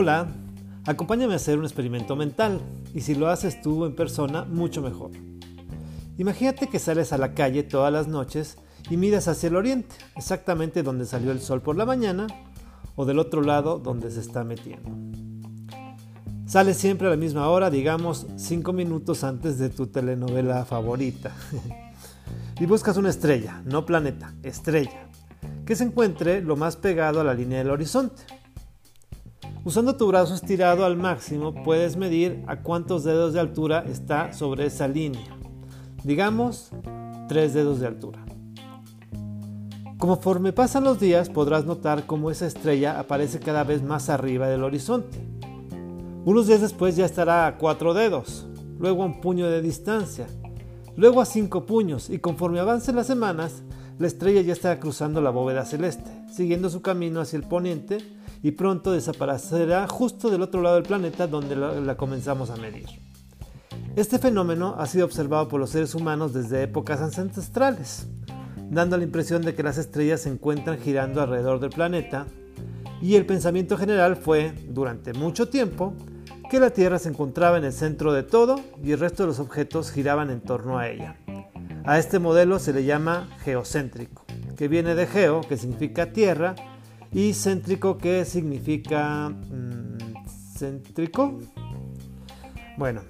Hola, acompáñame a hacer un experimento mental y si lo haces tú en persona, mucho mejor. Imagínate que sales a la calle todas las noches y miras hacia el oriente, exactamente donde salió el sol por la mañana o del otro lado donde se está metiendo. Sales siempre a la misma hora, digamos 5 minutos antes de tu telenovela favorita. y buscas una estrella, no planeta, estrella, que se encuentre lo más pegado a la línea del horizonte. Usando tu brazo estirado al máximo puedes medir a cuántos dedos de altura está sobre esa línea. Digamos 3 dedos de altura. Conforme pasan los días podrás notar cómo esa estrella aparece cada vez más arriba del horizonte. Unos días después ya estará a cuatro dedos, luego a un puño de distancia, luego a cinco puños y conforme avancen las semanas, la estrella ya estará cruzando la bóveda celeste, siguiendo su camino hacia el poniente y pronto desaparecerá justo del otro lado del planeta donde la, la comenzamos a medir. Este fenómeno ha sido observado por los seres humanos desde épocas ancestrales dando la impresión de que las estrellas se encuentran girando alrededor del planeta, y el pensamiento general fue, durante mucho tiempo, que la Tierra se encontraba en el centro de todo y el resto de los objetos giraban en torno a ella. A este modelo se le llama geocéntrico, que viene de geo, que significa tierra, y céntrico, que significa mm, céntrico. Bueno,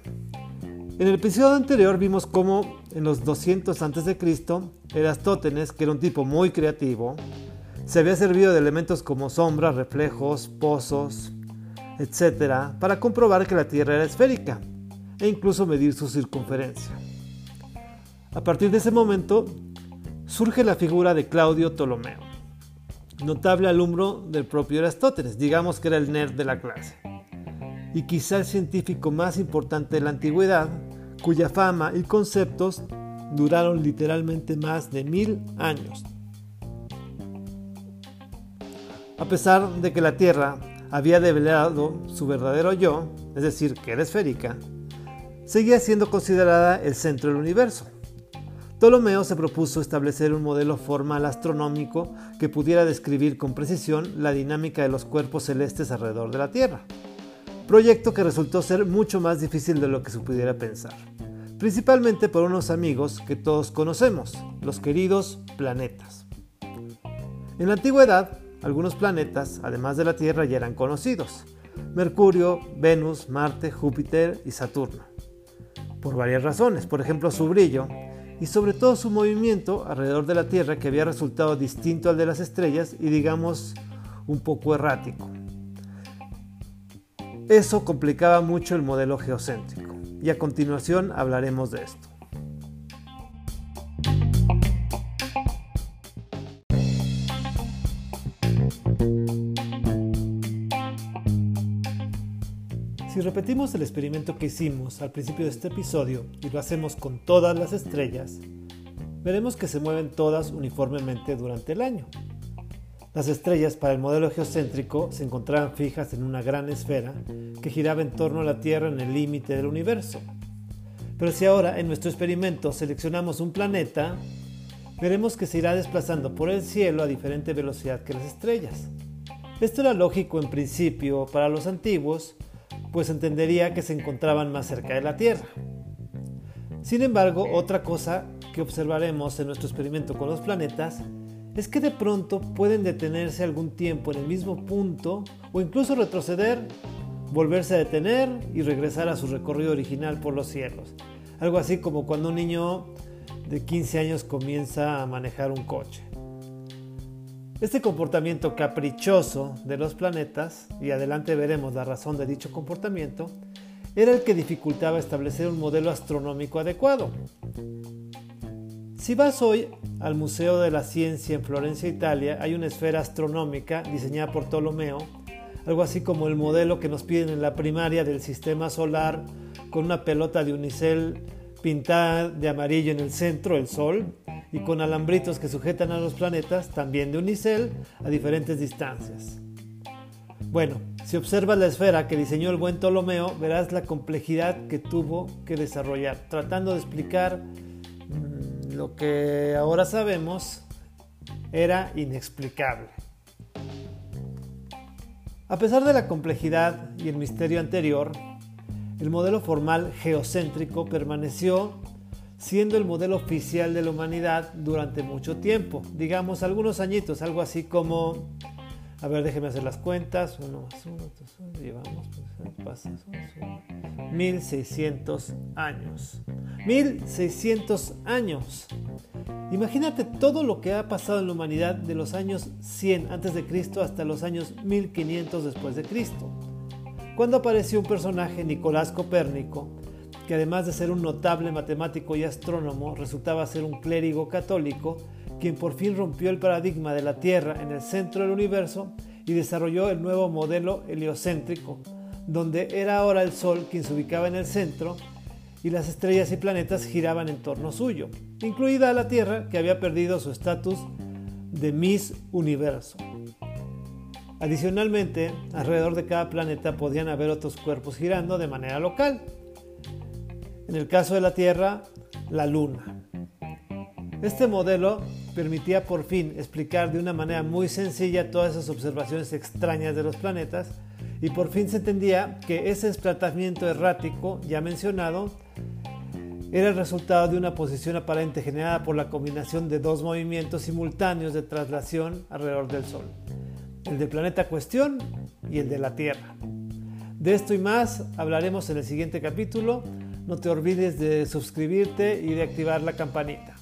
en el episodio anterior vimos cómo en los 200 a.C., Erastótenes, que era un tipo muy creativo, se había servido de elementos como sombras, reflejos, pozos, etc., para comprobar que la Tierra era esférica e incluso medir su circunferencia. A partir de ese momento surge la figura de Claudio Ptolomeo, notable alumno del propio Erastótenes, digamos que era el nerd de la clase, y quizá el científico más importante de la antigüedad, cuya fama y conceptos duraron literalmente más de mil años. A pesar de que la Tierra había develado su verdadero yo, es decir, que era esférica, seguía siendo considerada el centro del universo. Ptolomeo se propuso establecer un modelo formal astronómico que pudiera describir con precisión la dinámica de los cuerpos celestes alrededor de la Tierra proyecto que resultó ser mucho más difícil de lo que se pudiera pensar, principalmente por unos amigos que todos conocemos, los queridos planetas. En la antigüedad, algunos planetas, además de la Tierra, ya eran conocidos, Mercurio, Venus, Marte, Júpiter y Saturno, por varias razones, por ejemplo su brillo y sobre todo su movimiento alrededor de la Tierra que había resultado distinto al de las estrellas y digamos un poco errático. Eso complicaba mucho el modelo geocéntrico y a continuación hablaremos de esto. Repetimos el experimento que hicimos al principio de este episodio y lo hacemos con todas las estrellas, veremos que se mueven todas uniformemente durante el año, las estrellas para el modelo geocéntrico se encontraban fijas en una gran esfera que giraba en torno a la Tierra en el límite del universo. Pero si ahora en nuestro experimento seleccionamos un planeta, veremos que se irá desplazando por el cielo a diferente velocidad que las estrellas. Esto era lógico en principio para los antiguos, pues entendería que se encontraban más cerca de la Tierra. Sin embargo, otra cosa que observaremos en nuestro experimento con los planetas es que de pronto pueden detenerse algún tiempo en el mismo punto o incluso retroceder, volverse a detener y regresar a su recorrido original por los cielos. Algo así como cuando un niño de 15 años comienza a manejar un coche. Este comportamiento caprichoso de los planetas, y adelante veremos la razón de dicho comportamiento, era el que dificultaba establecer un modelo astronómico adecuado. Si vas hoy al Museo de la Ciencia en Florencia, Italia, hay una esfera astronómica diseñada por Ptolomeo, algo así como el modelo que nos piden en la primaria del sistema solar, con una pelota de unicel pintada de amarillo en el centro, el Sol, y con alambritos que sujetan a los planetas, también de unicel, a diferentes distancias. Bueno, si observas la esfera que diseñó el buen Ptolomeo, verás la complejidad que tuvo que desarrollar, tratando de explicar lo que ahora sabemos era inexplicable. A pesar de la complejidad y el misterio anterior, el modelo formal geocéntrico permaneció siendo el modelo oficial de la humanidad durante mucho tiempo, digamos algunos añitos, algo así como, a ver, déjeme hacer las cuentas, uno más uno, dos, llevamos, pues, pasa, 1600 años. 1600 años. Imagínate todo lo que ha pasado en la humanidad de los años 100 antes de Cristo hasta los años 1500 después de Cristo. Cuando apareció un personaje, Nicolás Copérnico, que además de ser un notable matemático y astrónomo, resultaba ser un clérigo católico, quien por fin rompió el paradigma de la Tierra en el centro del universo y desarrolló el nuevo modelo heliocéntrico, donde era ahora el Sol quien se ubicaba en el centro y las estrellas y planetas giraban en torno suyo, incluida la Tierra que había perdido su estatus de Miss Universo. Adicionalmente, alrededor de cada planeta podían haber otros cuerpos girando de manera local. En el caso de la Tierra, la Luna. Este modelo permitía por fin explicar de una manera muy sencilla todas esas observaciones extrañas de los planetas y por fin se entendía que ese desplazamiento errático ya mencionado era el resultado de una posición aparente generada por la combinación de dos movimientos simultáneos de traslación alrededor del Sol, el del planeta cuestión y el de la Tierra. De esto y más hablaremos en el siguiente capítulo. No te olvides de suscribirte y de activar la campanita.